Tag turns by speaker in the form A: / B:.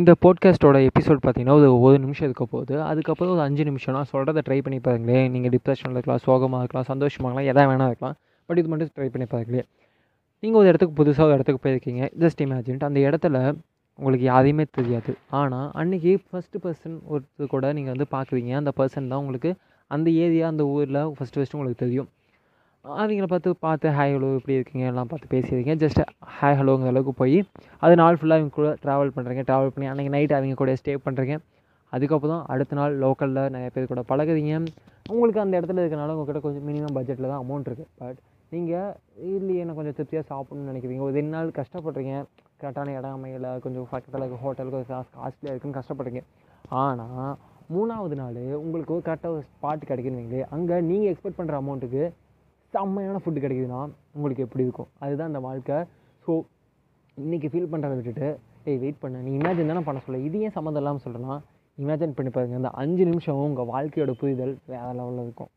A: இந்த போட்காஸ்ட்டோட எபிசோட் பார்த்தீங்கன்னா ஒரு ஒரு நிமிஷம் இருக்க போகுது. அதுக்கப்புறம் ஒரு அஞ்சு நிமிஷம்னா சொல்கிறத ட்ரை பண்ணி பாருங்களேன். நீங்கள் டிப்ரெஷனில் இருக்கலாம் சோகமாக இருக்கலாம் சந்தோஷமாக இருக்கலாம் எதாவது வேணா இருக்கலாம். பட் இது மட்டும் ட்ரை பண்ணி பாருங்களே நீங்கள் ஒரு இடத்துக்கு புதுசாக ஒரு இடத்துக்கு போயிருக்கீங்க. ஜஸ்ட் இமேஜின் அந்த இடத்துல உங்களுக்கு யாரையுமே தெரியாது. ஆனால் அன்றைக்கி ஃபஸ்ட்டு பர்சன் ஒருத்தர் கூட நீங்கள் வந்து பார்க்குறீங்க. அந்த பர்சன் தான் உங்களுக்கு அந்த ஏரியா அந்த ஊரில் ஃபஸ்ட்டு ஃபஸ்ட்டு உங்களுக்கு தெரியும். அவங்கள பார்த்து பார்த்து ஹாய் ஹலோ எப்படி இருக்கீங்க? எல்லாம் பார்த்து பேசியிருக்கீங்க ஜஸ்ட் ஹாய் ஹலோங்கிற அளவுக்கு போய் அது நாள் ஃபுல்லாக அவங்க கூட ட்ராவல் பண்ணுறீங்க ட்ராவல் பண்ணி அன்றைக்கி நைட் அவங்க கூட ஸ்டே பண்ணுறீங்க அதுக்கப்புறம் அடுத்த நாள் லோக்கலில் நிறைய பேர் கூட பழகுறீங்க. உங்களுக்கு அந்த இடத்துல இருக்கனால உங்கள்கிட்ட கொஞ்சம் மினிமம் பட்ஜெட்டில் தான் அமௌண்ட் இருக்குது பட் நீங்கள் இல்லையே எனக்கு கொஞ்சம் திருப்தியாக சாப்பிட்ணுன்னு நினைக்கிறீங்க? ஒரு ரெண்டு நாள் கஷ்டப்படுறீங்க. கரெக்டான இடம் அமையல கொஞ்சம் பக்கத்தில் இருக்க ஹோட்டலுக்கு காசு காஸ்ட்லியாக இருக்குன்னு கஷ்டப்படுறீங்க. ஆனால் மூணாவது நாள் உங்களுக்கு கரெக்டாக ஒரு ஸ்பாட் கிடைக்குன்னு அங்கே நீங்கள் எக்ஸ்பெக்ட் பண்ணுற அமௌண்ட்டுக்கு செம்மையான ஃபுட்டு கிடைக்குதுன்னா உங்களுக்கு எப்படி இருக்கும்? அதுதான் அந்த வாழ்க்கை. ஸோ இன்றைக்கி ஃபீல் பண்ணுறத விட்டுட்டு ஏய் வெயிட் பண்ணு. நீ இமேஜின் தானே பண்ண சொல்ல இது ஏன் சம்மந்தம் இல்லாமல் சொல்கிறேன்னா இமேஜின் பண்ணி பாருங்கள் அந்த அஞ்சு நிமிஷம் உங்கள் வாழ்க்கையோட புரிதல் வேறு லெவலில் இருக்கும்.